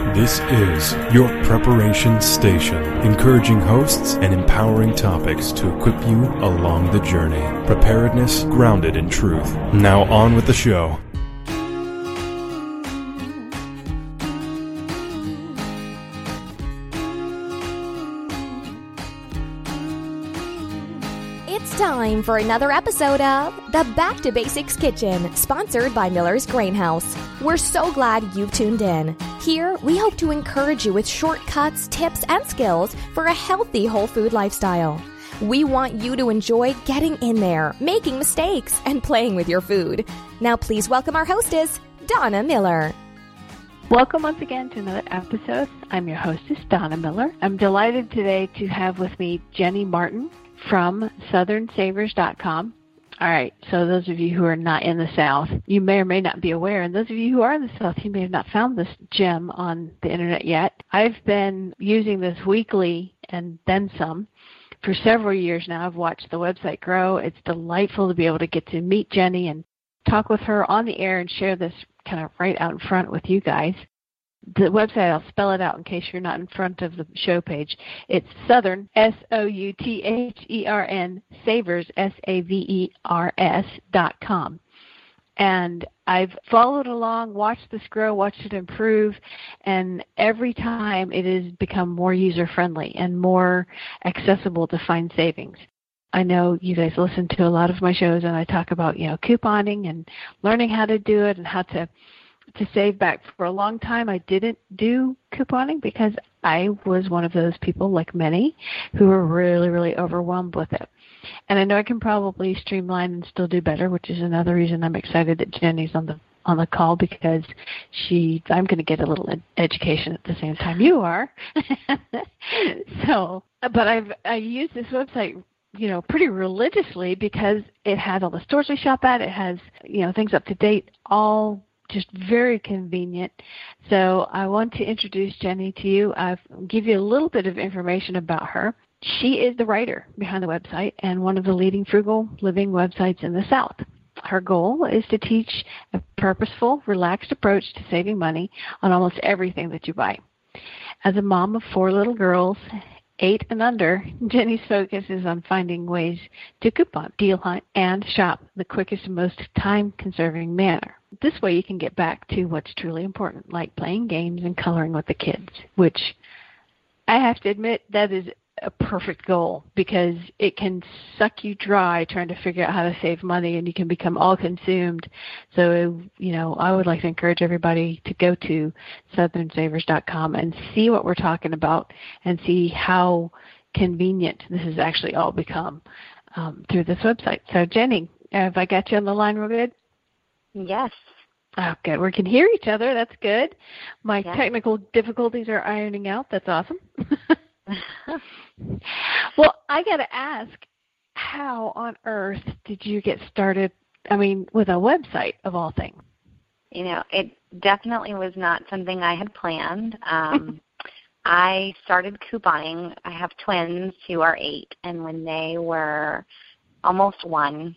This is your preparation station, encouraging hosts and empowering topics to equip you along the journey. Preparedness grounded in truth. Now on with the show. It's time for another episode of the Back to Basics Kitchen, sponsored by Miller's Grain House. We're so glad you've tuned in. Here, we hope to encourage you with shortcuts, tips, and skills for a healthy whole food lifestyle. We want you to enjoy getting in there, making mistakes, and playing with your food. Now, please welcome our hostess, Donna Miller. Welcome once again to another episode. I'm your hostess, Donna Miller. I'm delighted today to have with me Jenny Martin from southernsavers.com. All right, so those of you who are not in the South, you may or may not be aware, and those of you who are in the South, you may have not found this gem on the internet yet. I've been using this weekly and then some for several years now. I've watched the website grow. It's delightful to be able to get to meet Jenny and talk with her on the air and share this kind of right out in front with you guys. The website, I'll spell it out in case you're not in front of the show page. It's Southern, S O U T H E R N, Savers, S A V E R S dot com. And I've followed along, watched this grow, watched it improve, and every time it has become more user friendly and more accessible to find savings. I know you guys listen to a lot of my shows and I talk about, you know, couponing and learning how to do it and how to to save back for a long time I didn't do couponing because I was one of those people like many who were really really overwhelmed with it. And I know I can probably streamline and still do better, which is another reason I'm excited that Jenny's on the on the call because she I'm going to get a little ed- education at the same time you are. so, but I've I use this website you know pretty religiously because it has all the stores we shop at it has you know things up to date all just very convenient. So i want to introduce jenny to you. I'll give you a little bit of information about her. She is the writer behind the website and one of the leading frugal living websites in the south. Her goal is to teach a purposeful relaxed approach to saving money on almost everything that you buy. As a mom of four little girls eight and under, Jenny's focus is on finding ways to coupon, deal hunt, and shop the quickest and most time conserving manner. This way you can get back to what's truly important, like playing games and coloring with the kids, which I have to admit that is a perfect goal because it can suck you dry trying to figure out how to save money and you can become all consumed. So, you know, I would like to encourage everybody to go to southernsavers.com and see what we're talking about and see how convenient this has actually all become um, through this website. So, Jenny, have I got you on the line real good? Yes. Oh, good. We can hear each other. That's good. My Yes. technical difficulties are ironing out. That's awesome. well, I got to ask, how on earth did you get started? I mean, with a website of all things. you know, it definitely was not something I had planned. Um, I started couponing. I have twins who are eight, and when they were almost one,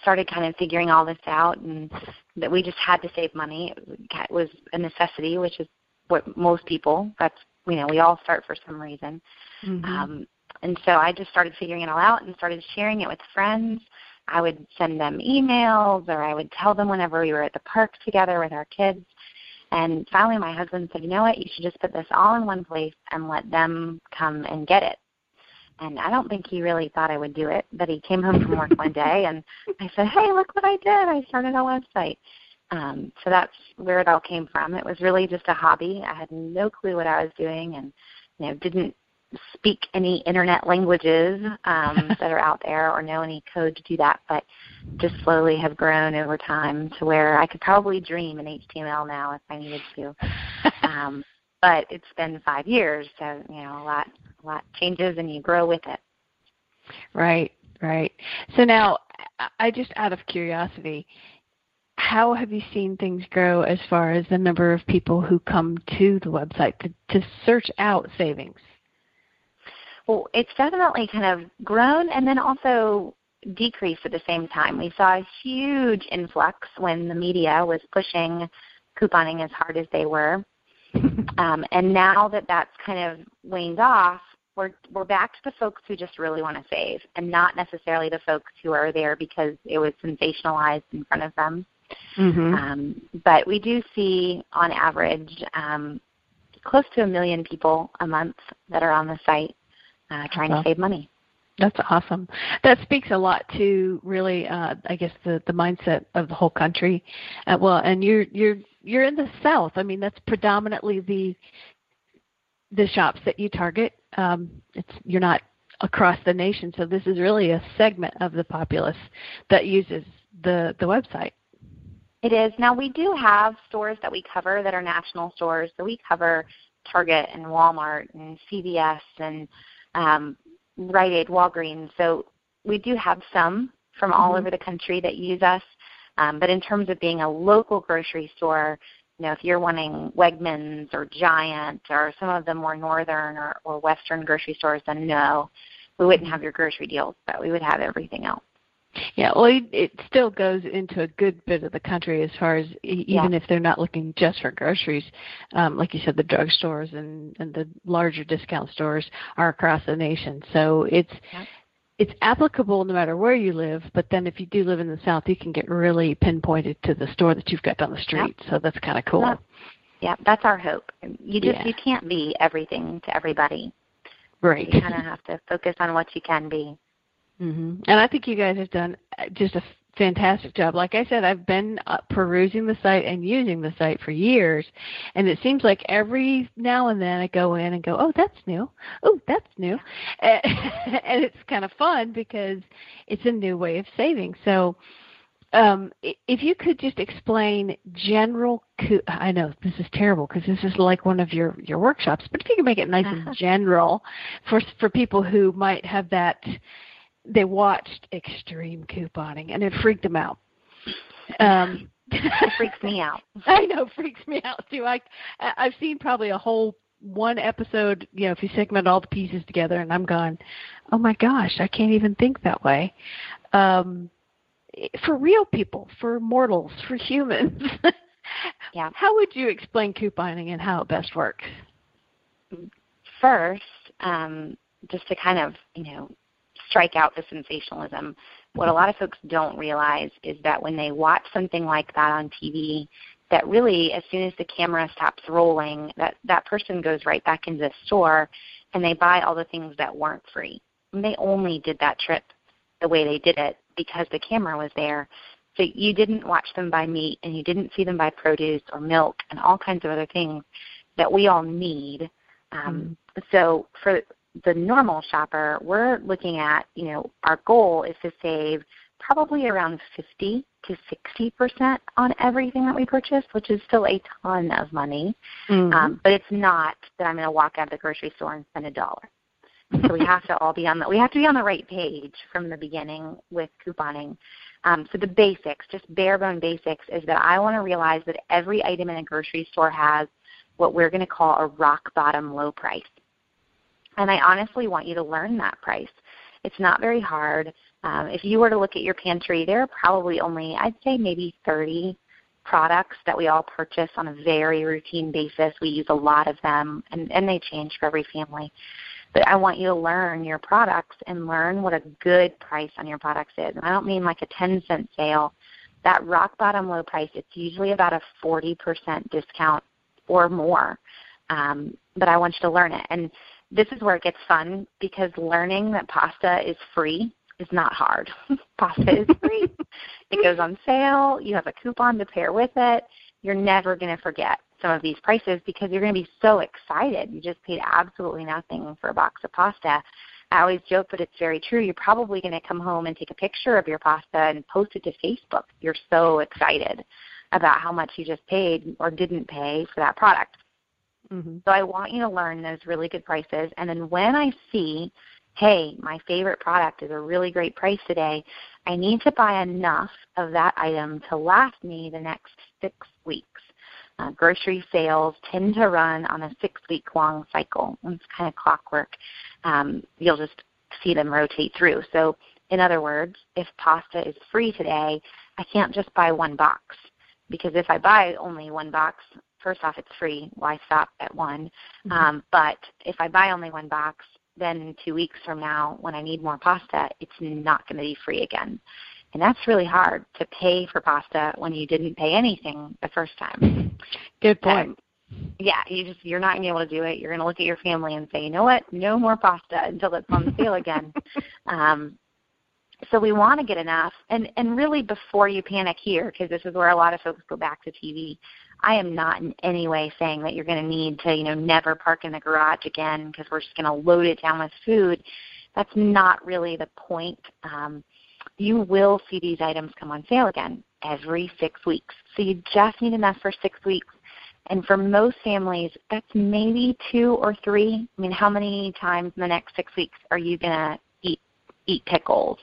started kind of figuring all this out, and that we just had to save money. It was a necessity, which is what most people. That's you know, we all start for some reason. Mm-hmm. Um, and so I just started figuring it all out and started sharing it with friends. I would send them emails or I would tell them whenever we were at the park together with our kids. And finally my husband said, you know what, you should just put this all in one place and let them come and get it. And I don't think he really thought I would do it, but he came home from work one day and I said, hey, look what I did. I started a website. Um, so that's where it all came from. It was really just a hobby. I had no clue what I was doing and you know, didn't speak any internet languages um, that are out there or know any code to do that, but just slowly have grown over time to where I could probably dream in HTML now if I needed to. um, but it's been five years, so you know a lot, a lot changes, and you grow with it. Right, right. So now, I just out of curiosity, how have you seen things grow as far as the number of people who come to the website to, to search out savings? Well, it's definitely kind of grown and then also decreased at the same time. We saw a huge influx when the media was pushing couponing as hard as they were. um, and now that that's kind of waned off, we're we're back to the folks who just really want to save, and not necessarily the folks who are there because it was sensationalized in front of them. Mm-hmm. Um, but we do see, on average, um, close to a million people a month that are on the site uh, trying to save money. That's awesome. That speaks a lot to really, uh, I guess, the the mindset of the whole country. Uh, well, and you're you're you're in the South. I mean, that's predominantly the the shops that you target. Um, it's you're not across the nation, so this is really a segment of the populace that uses the the website. It is. Now we do have stores that we cover that are national stores. So we cover Target and Walmart and CVS and um, Rite Aid, Walgreens. So we do have some from all mm-hmm. over the country that use us. Um, but in terms of being a local grocery store, you know, if you're wanting Wegmans or Giant or some of the more northern or, or western grocery stores, then no, we wouldn't have your grocery deals, but we would have everything else. Yeah, well, it still goes into a good bit of the country as far as even yeah. if they're not looking just for groceries, um, like you said, the drugstores and and the larger discount stores are across the nation. So it's yeah. It's applicable no matter where you live. But then if you do live in the South, you can get really pinpointed to the store that you've got down the street. Yeah. So that's kind of cool. Yeah, that's our hope. You just you can't be everything to everybody. Right. You kind of have to focus on what you can be. Mm-hmm. And I think you guys have done uh, just a fantastic job. Like I said, I've been uh, perusing the site and using the site for years, and it seems like every now and then I go in and go, "Oh, that's new. Oh, that's new," and it's kind of fun because it's a new way of saving. So, um, if you could just explain general, co- I know this is terrible because this is like one of your your workshops, but if you could make it nice and general for for people who might have that they watched extreme couponing and it freaked them out. Um, it freaks me out. I know, freaks me out too. I I've seen probably a whole one episode, you know, if you segment all the pieces together, and I'm going, oh my gosh, I can't even think that way. Um, for real people, for mortals, for humans. yeah. How would you explain couponing and how it best works? First, um, just to kind of, you know, strike out the sensationalism. What a lot of folks don't realize is that when they watch something like that on TV, that really as soon as the camera stops rolling, that that person goes right back into the store and they buy all the things that weren't free. And they only did that trip the way they did it because the camera was there. So you didn't watch them buy meat and you didn't see them buy produce or milk and all kinds of other things that we all need. Um, mm. So for the normal shopper, we're looking at, you know, our goal is to save probably around 50 to 60% on everything that we purchase, which is still a ton of money. Mm-hmm. Um, but it's not that I'm going to walk out of the grocery store and spend a dollar. so we have to all be on the we have to be on the right page from the beginning with couponing. Um, so the basics, just bare bone basics, is that I want to realize that every item in a grocery store has what we're going to call a rock bottom low price. And I honestly want you to learn that price. It's not very hard. Um, if you were to look at your pantry, there are probably only, I'd say maybe 30 products that we all purchase on a very routine basis. We use a lot of them, and, and they change for every family. But I want you to learn your products and learn what a good price on your products is. And I don't mean like a 10 cent sale. That rock bottom low price, it's usually about a 40% discount or more. Um, but I want you to learn it. And this is where it gets fun because learning that pasta is free is not hard. pasta is free. it goes on sale. You have a coupon to pair with it. You're never going to forget. some of these prices because you're going to be so excited. You just paid absolutely nothing for a box of pasta. I always joke, but it's very true. You're probably going to come home and take a picture of your pasta and post it to Facebook. You're so excited about how much you just paid or didn't pay for that product. Mm-hmm. So I want you to learn those really good prices. And then when I see, hey, my favorite product is a really great price today, I need to buy enough of that item to last me the next six weeks. Uh, grocery sales tend to run on a six week long cycle. It's kind of clockwork. Um, you'll just see them rotate through. So, in other words, if pasta is free today, I can't just buy one box because if I buy only one box, first off, it's free. Why stop at one? Mm-hmm. Um, but if I buy only one box, then two weeks from now, when I need more pasta, it's not going to be free again. And that's really hard to pay for pasta when you didn't pay anything the first time. Good point. yeah, you just you're not gonna be able to do it. You're gonna look at your family and say, you know what, no more pasta until it's on sale again. um, so we want to get enough, and and really before you panic here, because this is where a lot of folks go back to TV. I am not in any way saying that you're going to need to, you know, never park in the garage again because we're just going to load it down with food. That's not really the point. Um, you will see these items come on sale again every six weeks. So you just need enough for six weeks. And for most families, that's maybe two or three. I mean, how many times in the next six weeks are you gonna eat eat pickles?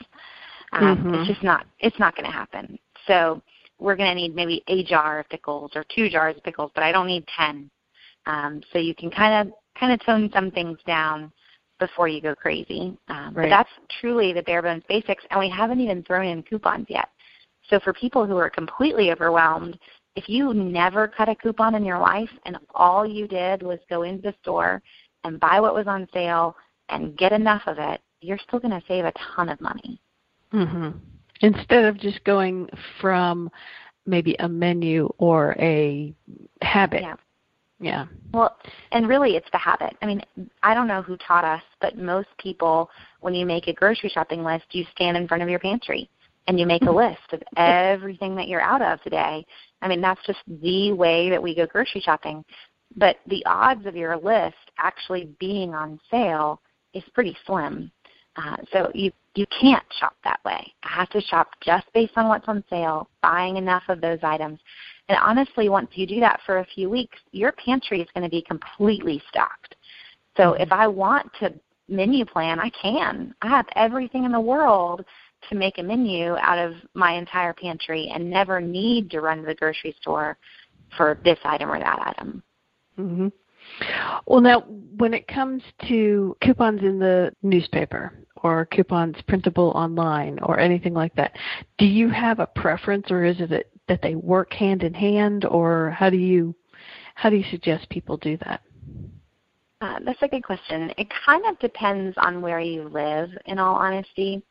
Um, mm-hmm. It's just not. It's not going to happen. So we're going to need maybe a jar of pickles or two jars of pickles, but I don't need ten. Um, so you can kind of kind of tone some things down before you go crazy. Um, right. But that's truly the bare bones basics, and we haven't even thrown in coupons yet. So for people who are completely overwhelmed, if you never cut a coupon in your life and all you did was go into the store and buy what was on sale and get enough of it, you're still going to save a ton of money. Mm-hmm. Instead of just going from maybe a menu or a habit. Yeah. Yeah. Well, and really it's the habit. I mean, I don't know who taught us, but most people, when you make a grocery shopping list, you stand in front of your pantry and you make a mm-hmm. list of everything that you're out of today. I mean, that's just the way that we go grocery shopping. But the odds of your list actually being on sale is pretty slim. Uh, so you you can't shop that way. I have to shop just based on what's on sale, buying enough of those items. And honestly, once you do that for a few weeks, your pantry is going to be completely stocked. So mm-hmm. if I want to menu plan, I can. I have everything in the world to make a menu out of my entire pantry and never need to run to the grocery store for this item or that item. Mm-hmm. Well, now, when it comes to coupons in the newspaper or coupons printable online or anything like that, do you have a preference, or is it that they work hand in hand, or how do you how do you suggest people do that? Uh, that's a good question. It kind of depends on where you live. In all honesty,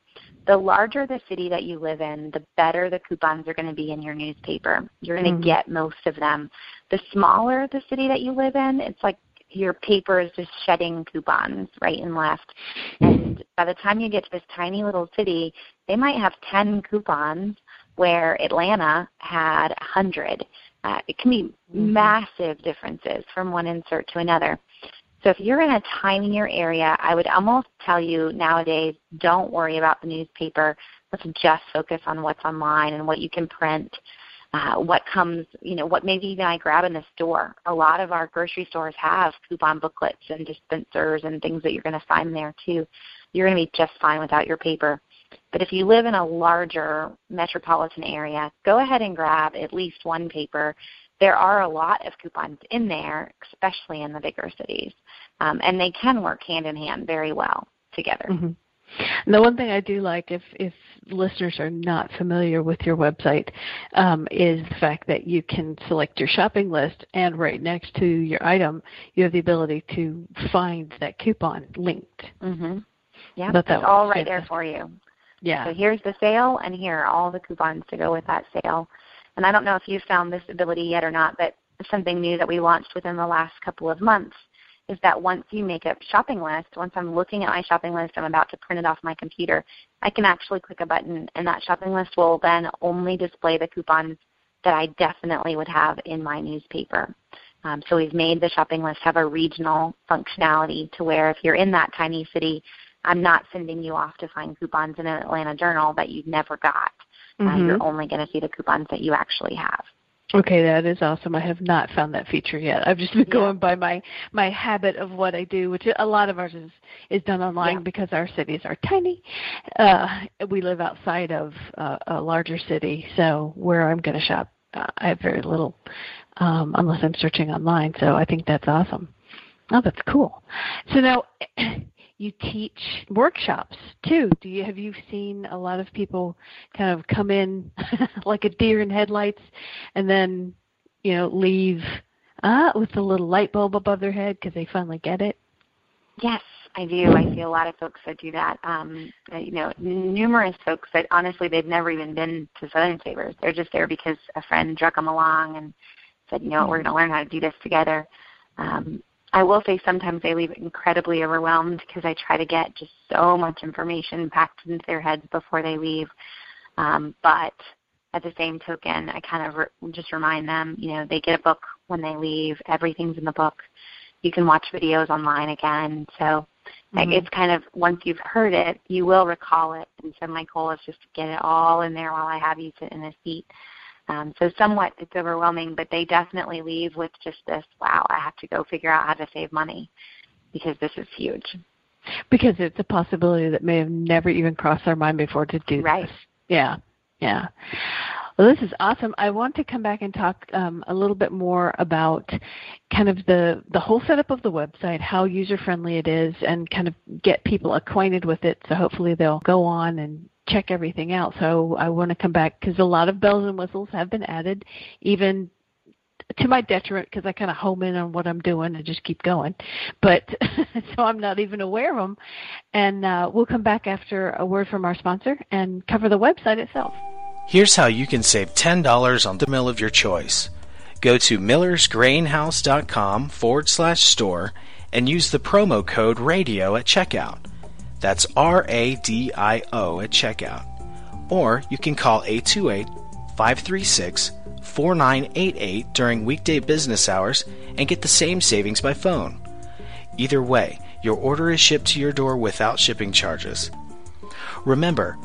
the larger the city that you live in, the better the coupons are going to be in your newspaper. You're going to mm-hmm. get most of them. The smaller the city that you live in, it's like your paper is just shedding coupons right and left. And by the time you get to this tiny little city, they might have 10 coupons where Atlanta had 100. Uh, it can be mm-hmm. massive differences from one insert to another. So if you're in a tinier area, I would almost tell you nowadays, don't worry about the newspaper. Let's just focus on what's online and what you can print, uh, what comes, you know, what maybe even I grab in the store. A lot of our grocery stores have coupon booklets and dispensers and things that you're going to find there too. You're going to be just fine without your paper. But if you live in a larger metropolitan area, go ahead and grab at least one paper. There are a lot of coupons in there, especially in the bigger cities, um, and they can work hand in hand very well together. Mm-hmm. And the one thing I do like, if if listeners are not familiar with your website, um, is the fact that you can select your shopping list, and right next to your item, you have the ability to find that coupon linked. Mm-hmm. Yeah, it's all right there for you. Yeah. So here's the sale, and here are all the coupons to go with that sale. And I don't know if you've found this ability yet or not, but something new that we launched within the last couple of months is that once you make a shopping list, once I'm looking at my shopping list, I'm about to print it off my computer, I can actually click a button, and that shopping list will then only display the coupons that I definitely would have in my newspaper. Um, so we've made the shopping list have a regional functionality to where if you're in that tiny city, I'm not sending you off to find coupons in an Atlanta Journal that you've never got. Uh, Mhm. you're only going to see the coupons that you actually have. Okay, that is awesome. I have not found that feature yet. I've just been going by my my habit of what I do, which a lot of ours is is done online Yeah. because our cities are tiny. Uh, we live outside of uh, a larger city, so where I'm going to shop, uh, I have very little, um, unless I'm searching online. So I think that's awesome. Oh, that's cool. So now. You teach workshops too. Do you have you seen a lot of people kind of come in like a deer in headlights and then you know leave uh, with a little light bulb above their head because they finally get it. Yes, I do. I see a lot of folks that do that. Um, you know, numerous folks that honestly they've never even been to Southern Savers. They're just there because a friend drug them along and said, you know, we're going to learn how to do this together. Um, I will say sometimes they leave incredibly overwhelmed because I try to get just so much information packed into their heads before they leave. Um, but at the same token, I kind of re- just remind them, you know, they get a book when they leave. Everything's in the book. You can watch videos online again. So like, Mhm. it's kind of once you've heard it, you will recall it. And so my goal is just to get it all in there while I have you sit in a seat. Um, so somewhat it's overwhelming, but they definitely leave with just this, wow, I have to go figure out how to save money because this is huge. Because it's a possibility that may have never even crossed their mind before to do Right. this. Yeah, yeah. Well, this is awesome. I want to come back and talk um, a little bit more about kind of the the whole setup of the website, how user friendly it is, and kind of get people acquainted with it. So hopefully they'll go on and check everything out. So I want to come back because a lot of bells and whistles have been added, even to my detriment because I kind of home in on what I'm doing and just keep going. But so I'm not even aware of them. And uh, we'll come back after a word from our sponsor and cover the website itself. Here's how you can save $10 on the mill of your choice. Go to millersgrainhouse.com forward slash store and use the promo code RADIO at checkout. That's R A D I O at checkout. Or you can call 828 536 4988 during weekday business hours and get the same savings by phone. Either way, your order is shipped to your door without shipping charges. Remember,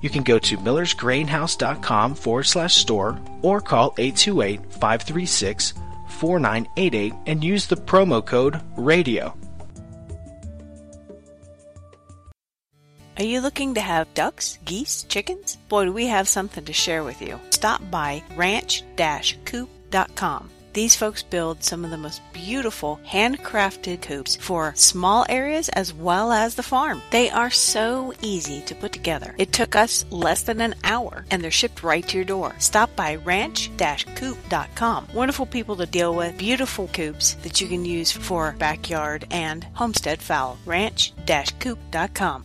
you can go to millersgrainhouse.com forward slash store or call 828 536 4988 and use the promo code RADIO. Are you looking to have ducks, geese, chickens? Boy, do we have something to share with you. Stop by ranch-coop.com. These folks build some of the most beautiful handcrafted coops for small areas as well as the farm. They are so easy to put together. It took us less than an hour and they're shipped right to your door. Stop by ranch-coop.com. Wonderful people to deal with, beautiful coops that you can use for backyard and homestead fowl. ranch-coop.com.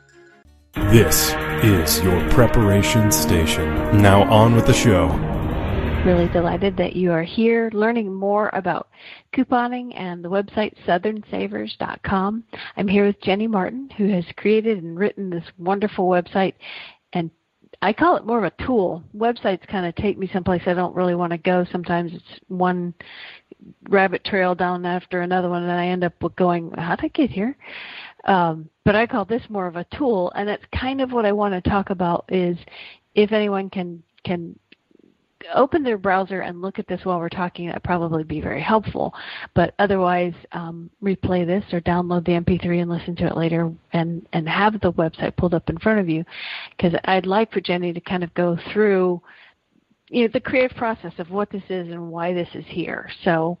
This is your preparation station. Now on with the show. Really delighted that you are here learning more about couponing and the website southernsavers.com. I'm here with Jenny Martin, who has created and written this wonderful website. And I call it more of a tool. Websites kind of take me someplace I don't really want to go. Sometimes it's one rabbit trail down after another one, and I end up going, how did I get here? Um, but I call this more of a tool, and that's kind of what I want to talk about. Is if anyone can can open their browser and look at this while we're talking, that'd probably be very helpful. But otherwise, um, replay this or download the MP3 and listen to it later, and and have the website pulled up in front of you, because I'd like for Jenny to kind of go through, you know, the creative process of what this is and why this is here. So.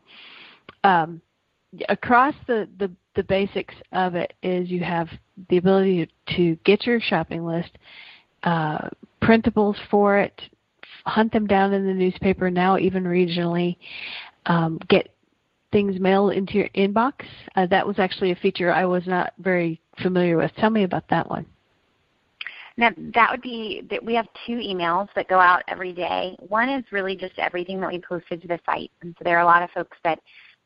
Um, across the, the, the basics of it is you have the ability to, get your shopping list, uh, printables for it, hunt them down in the newspaper, now even regionally, um, get things mailed into your inbox. Uh, that was actually a feature I was not very familiar with. Tell me about that one. Now that would be that we have two emails that go out every day. One is really just everything that we posted to the site, and so there are a lot of folks that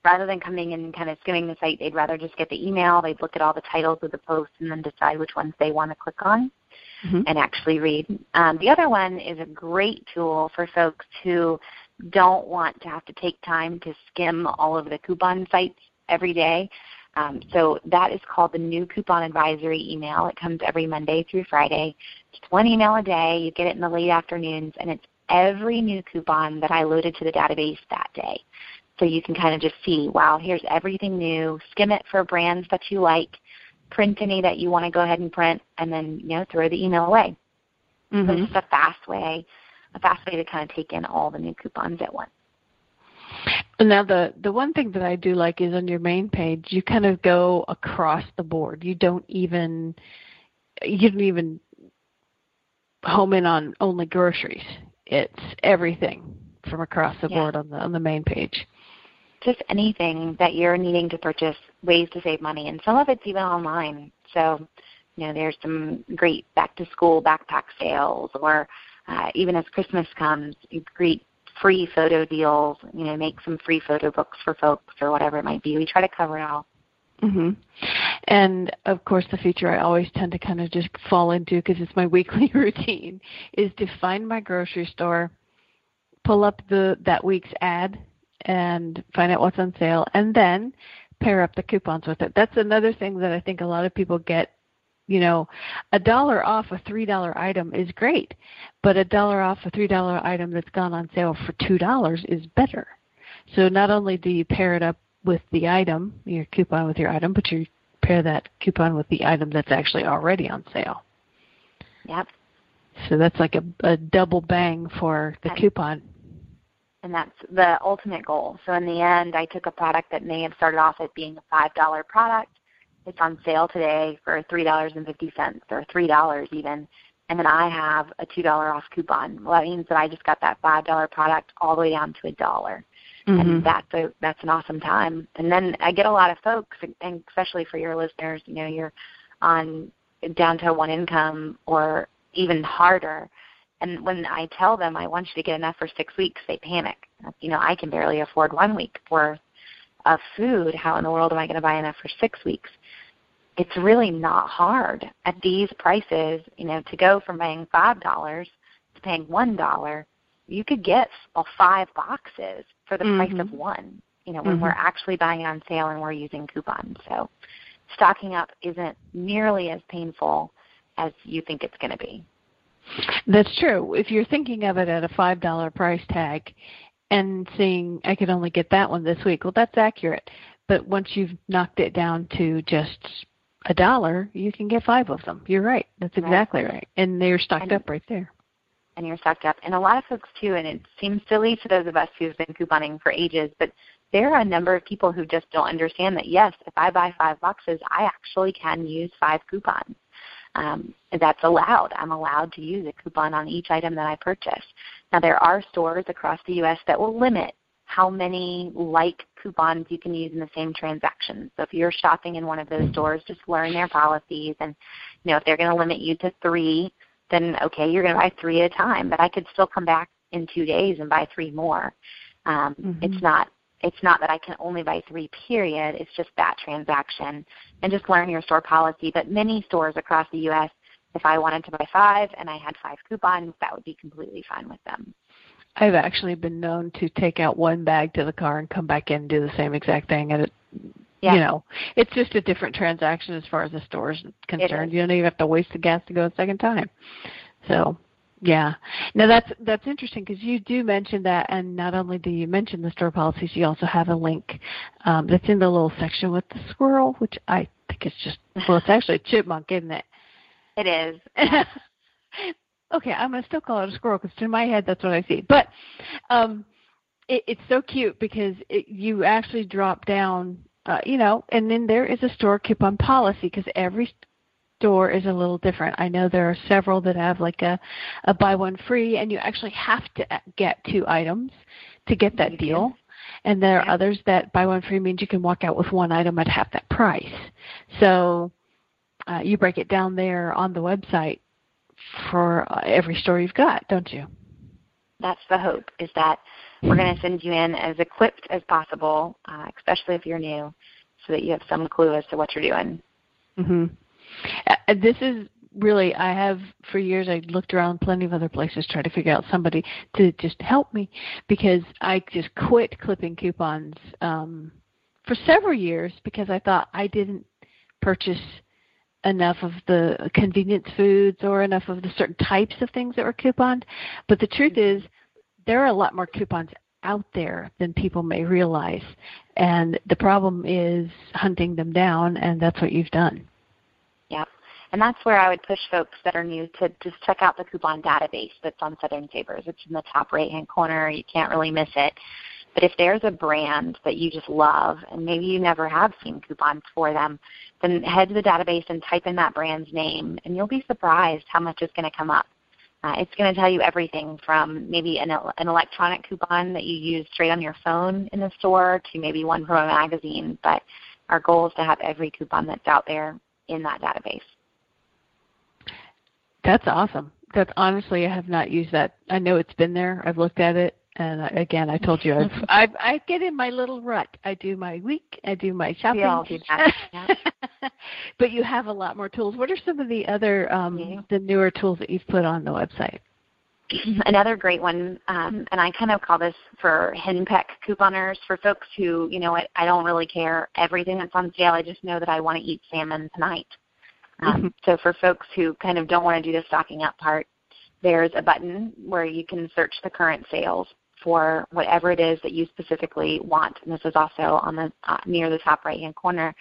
rather than coming in and kind of skimming the site, they'd rather just get the email. They'd look at all the titles of the posts and then decide which ones they want to click on mm-hmm. and actually read. Um, the other one is a great tool for folks who don't want to have to take time to skim all of the coupon sites every day. Um, so that is called the new coupon advisory email. It comes every Monday through Friday. It's one email a day. You get it in the late afternoons, and it's every new coupon that I loaded to the database that day. So you can kind of just see, wow, here's everything new. Skim it for brands that you like. Print any that you want to go ahead and print, and then you know throw the email away. Mm-hmm. So it's just a fast way, a fast way to kind of take in all the new coupons at once. Now the the one thing that I do like is on your main page you kind of go across the board. You don't even you don't even home in on only groceries. It's everything from across the yeah. board on the on the main page. Just anything that you're needing to purchase, ways to save money, and some of it's even online. So, you know, there's some great back to school backpack sales, or uh, even as Christmas comes, great free photo deals, you know, make some free photo books for folks or whatever it might be. We try to cover it all. Mhm. And of course, the feature I always tend to kind of just fall into because it's my weekly routine is to find my grocery store, pull up the that week's ad, and find out what's on sale, and then pair up the coupons with it. That's another thing that I think a lot of people get you know, a dollar off a three dollar item is great, but a dollar off a three dollar item that's gone on sale for two dollars is better. So not only do you pair it up with the item, your coupon with your item, but you pair that coupon with the item that's actually already on sale. Yep. So that's like a, a double bang for the coupon. And that's the ultimate goal. So in the end, I took a product that may have started off at being a five dollar product it's on sale today for three dollars and fifty cents or three dollars even and then I have a two dollar off coupon. Well that means that I just got that five dollar product all the way down to a dollar. Mm-hmm. And that's a that's an awesome time. And then I get a lot of folks and especially for your listeners, you know, you're on down to one income or even harder. And when I tell them I want you to get enough for six weeks, they panic. You know, I can barely afford one week worth of food. How in the world am I going to buy enough for six weeks? it's really not hard at these prices, you know, to go from paying five dollars to paying one dollar, you could get all five boxes for the mm-hmm. price of one. You know, when mm-hmm. we're actually buying on sale and we're using coupons. So stocking up isn't nearly as painful as you think it's going to be. That's true. If you're thinking of it at a five dollar price tag and seeing I could only get that one this week, well that's accurate. But once you've knocked it down to just a dollar, you can get five of them. You're right. That's exactly right. right. And they're stocked and, up right there. And you're stocked up. And a lot of folks too, and it seems silly to those of us who've been couponing for ages, but there are a number of people who just don't understand that yes, if I buy five boxes, I actually can use five coupons. Um, that's allowed. I'm allowed to use a coupon on each item that I purchase. Now there are stores across the U.S. that will limit how many like coupons you can use in the same transaction. So if you're shopping in one of those stores, just learn their policies and you know if they're going to limit you to 3, then okay, you're going to buy 3 at a time, but I could still come back in 2 days and buy 3 more. Um, mm-hmm. It's not it's not that I can only buy 3 period, it's just that transaction. And just learn your store policy, but many stores across the US if I wanted to buy 5 and I had 5 coupons, that would be completely fine with them. I've actually been known to take out one bag to the car and come back in and do the same exact thing. And it yeah. you know it's just a different transaction as far as the store is concerned. You don't even have to waste the gas to go a second time. So yeah. Now that's that's interesting because you do mention that and not only do you mention the store policies you also have a link um, that's in the little section with the squirrel which i think is just well it's actually a chipmunk isn't it? It is. Okay, I'm going to still call it a squirrel because in my head that's what I see. But um, it, it's so cute because it, you actually drop down, uh, you know, and then there is a store coupon policy because every store is a little different. I know there are several that have like a, a buy one free, and you actually have to get two items to get that deal. and there are others that buy one free means you can walk out with one item at half that price. So uh, you break it down there on the website for uh, every store you've got, don't you? That's the hope. Is that we're going to send you in as equipped as possible, uh, especially if you're new, so that you have some clue as to what you're doing. Mm-hmm. Uh, this is really I have for years I looked around plenty of other places trying to figure out somebody to just help me because I just quit clipping coupons um for several years because I thought I didn't purchase enough of the convenience foods or enough of the certain types of things that were couponed. But the truth is there are a lot more coupons out there than people may realize. And the problem is hunting them down and that's what you've done. And that's where I would push folks that are new to just check out the coupon database that's on Southern Savers. It's in the top right hand corner. You can't really miss it. But if there's a brand that you just love and maybe you never have seen coupons for them, then head to the database and type in that brand's name and you'll be surprised how much is going to come up. Uh, it's going to tell you everything from maybe an, an electronic coupon that you use straight on your phone in the store to maybe one from a magazine. But our goal is to have every coupon that's out there in that database. That's awesome. That's honestly, I have not used that. I know it's been there. I've looked at it, and I, again, I told you, I've, I I get in my little rut. I do my week. I do my shopping. We all do that. Yeah. but you have a lot more tools. What are some of the other um, yeah. the newer tools that you've put on the website? Another great one, um, and I kind of call this for henpeck couponers, for folks who, you know what, I don't really care everything that's on sale. I just know that I want to eat salmon tonight. Um, mm-hmm. So for folks who kind of don't want to do the stocking up part, there's a button where you can search the current sales for whatever it is that you specifically want. And this is also on the uh, near the top right hand corner.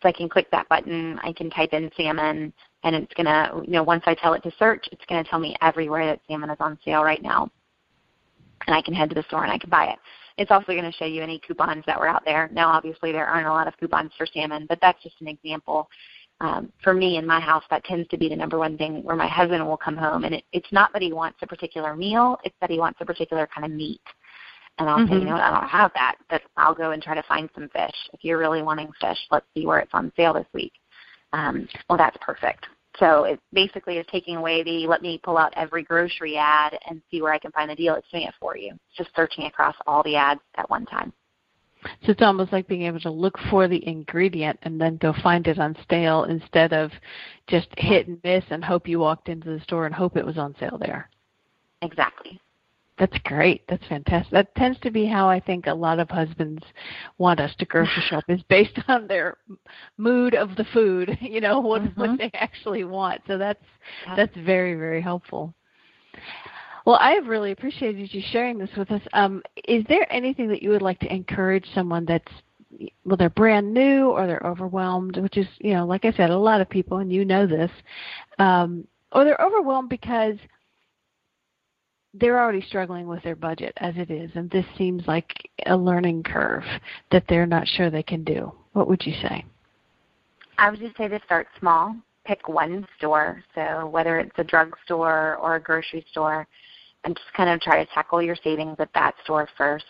So I can click that button, I can type in salmon, and it's gonna, you know, once I tell it to search, it's gonna tell me everywhere that salmon is on sale right now. And I can head to the store and I can buy it. It's also going to show you any coupons that were out there. Now, obviously, there aren't a lot of coupons for salmon, but that's just an example um, for me in my house, that tends to be the number one thing where my husband will come home, and it, it's not that he wants a particular meal; it's that he wants a particular kind of meat. And I'll mm-hmm. say, you know, what, I don't have that, but I'll go and try to find some fish. If you're really wanting fish, let's see where it's on sale this week. Um, well, that's perfect. So it basically is taking away the let me pull out every grocery ad and see where I can find the deal. It's doing it for you. It's just searching across all the ads at one time. So it's almost like being able to look for the ingredient and then go find it on sale instead of just hit and miss and hope you walked into the store and hope it was on sale there. Exactly. That's great. That's fantastic. That tends to be how I think a lot of husbands want us to grocery shop is based on their mood of the food, you know, what mm-hmm. what they actually want. So that's that's very very helpful. Well, I have really appreciated you sharing this with us. Um, is there anything that you would like to encourage someone that's well, they're brand new or they're overwhelmed, which is, you know, like I said, a lot of people, and you know this, um, or they're overwhelmed because they're already struggling with their budget as it is, and this seems like a learning curve that they're not sure they can do. What would you say? I would just say to start small. Pick one store. So whether it's a drugstore or a grocery store, and just kind of try to tackle your savings at that store first.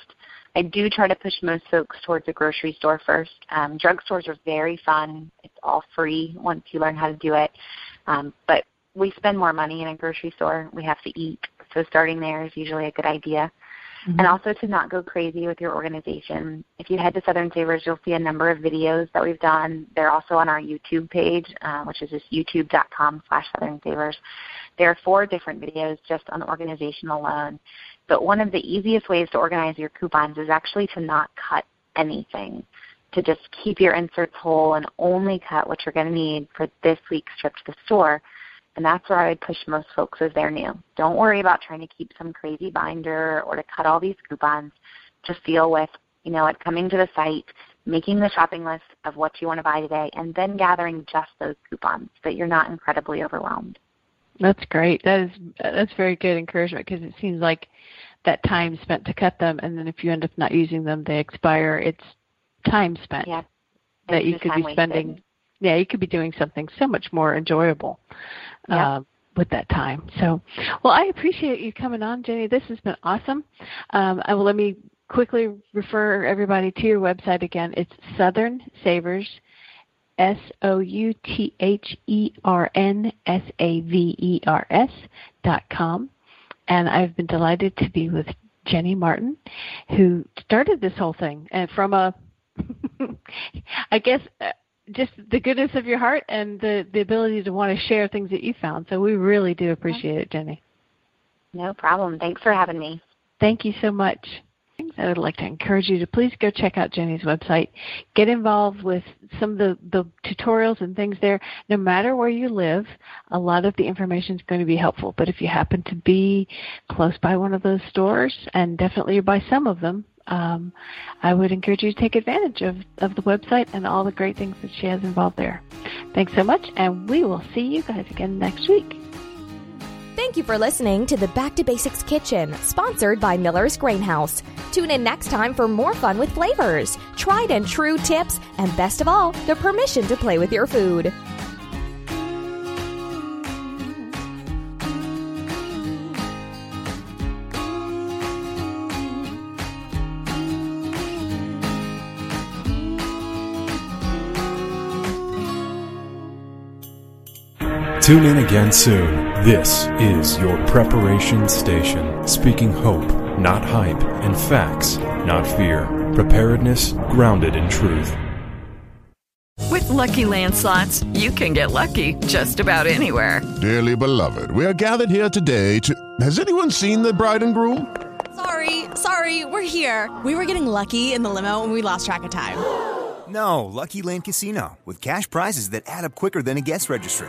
I do try to push most folks towards a grocery store first. Um, drugstores are very fun. It's all free once you learn how to do it. Um, but we spend more money in a grocery store. We have to eat. So starting there is usually a good idea. Mm-hmm. And also to not go crazy with your organization. If you head to Southern Savers, you'll see a number of videos that we've done. They're also on our YouTube page, uh, which is just youtube.com slash Southern Savers. There are four different videos just on organization alone. But one of the easiest ways to organize your coupons is actually to not cut anything, to just keep your inserts whole and only cut what you're going to need for this week's trip to the store. And that's where I would push most folks as they're new. Don't worry about trying to keep some crazy binder or to cut all these coupons. Just deal with, you know, what coming to the site, making the shopping list of what you want to buy today, and then gathering just those coupons so that you're not incredibly overwhelmed. That's great. That is that's very good encouragement because it seems like that time spent to cut them, and then if you end up not using them, they expire. It's time spent yeah. that you could be spending. Wasted. Yeah, you could be doing something so much more enjoyable yeah. uh, with that time. So, well, I appreciate you coming on, Jenny. This has been awesome. Um, I will let me quickly refer everybody to your website again. It's Southern Savers, S O U T H E R N S A V E R S dot com. And I've been delighted to be with Jenny Martin, who started this whole thing and from a, I guess, uh, just the goodness of your heart and the, the ability to want to share things that you found. So we really do appreciate it, Jenny. No problem. Thanks for having me. Thank you so much. I would like to encourage you to please go check out Jenny's website. Get involved with some of the, the tutorials and things there. No matter where you live, a lot of the information is going to be helpful. But if you happen to be close by one of those stores, and definitely by some of them, um, I would encourage you to take advantage of, of the website and all the great things that she has involved there. Thanks so much, and we will see you guys again next week. Thank you for listening to the Back to Basics Kitchen, sponsored by Miller's Grain House. Tune in next time for more fun with flavors, tried and true tips, and best of all, the permission to play with your food. Tune in again soon. This is your preparation station, speaking hope, not hype, and facts, not fear. Preparedness grounded in truth. With LuckyLand Slots, you can get lucky just about anywhere. Dearly beloved, we are gathered here today to. Has anyone seen the bride and groom? Sorry, sorry, we're here. We were getting lucky in the limo and we lost track of time. No, Lucky Land Casino, with cash prizes that add up quicker than a guest registry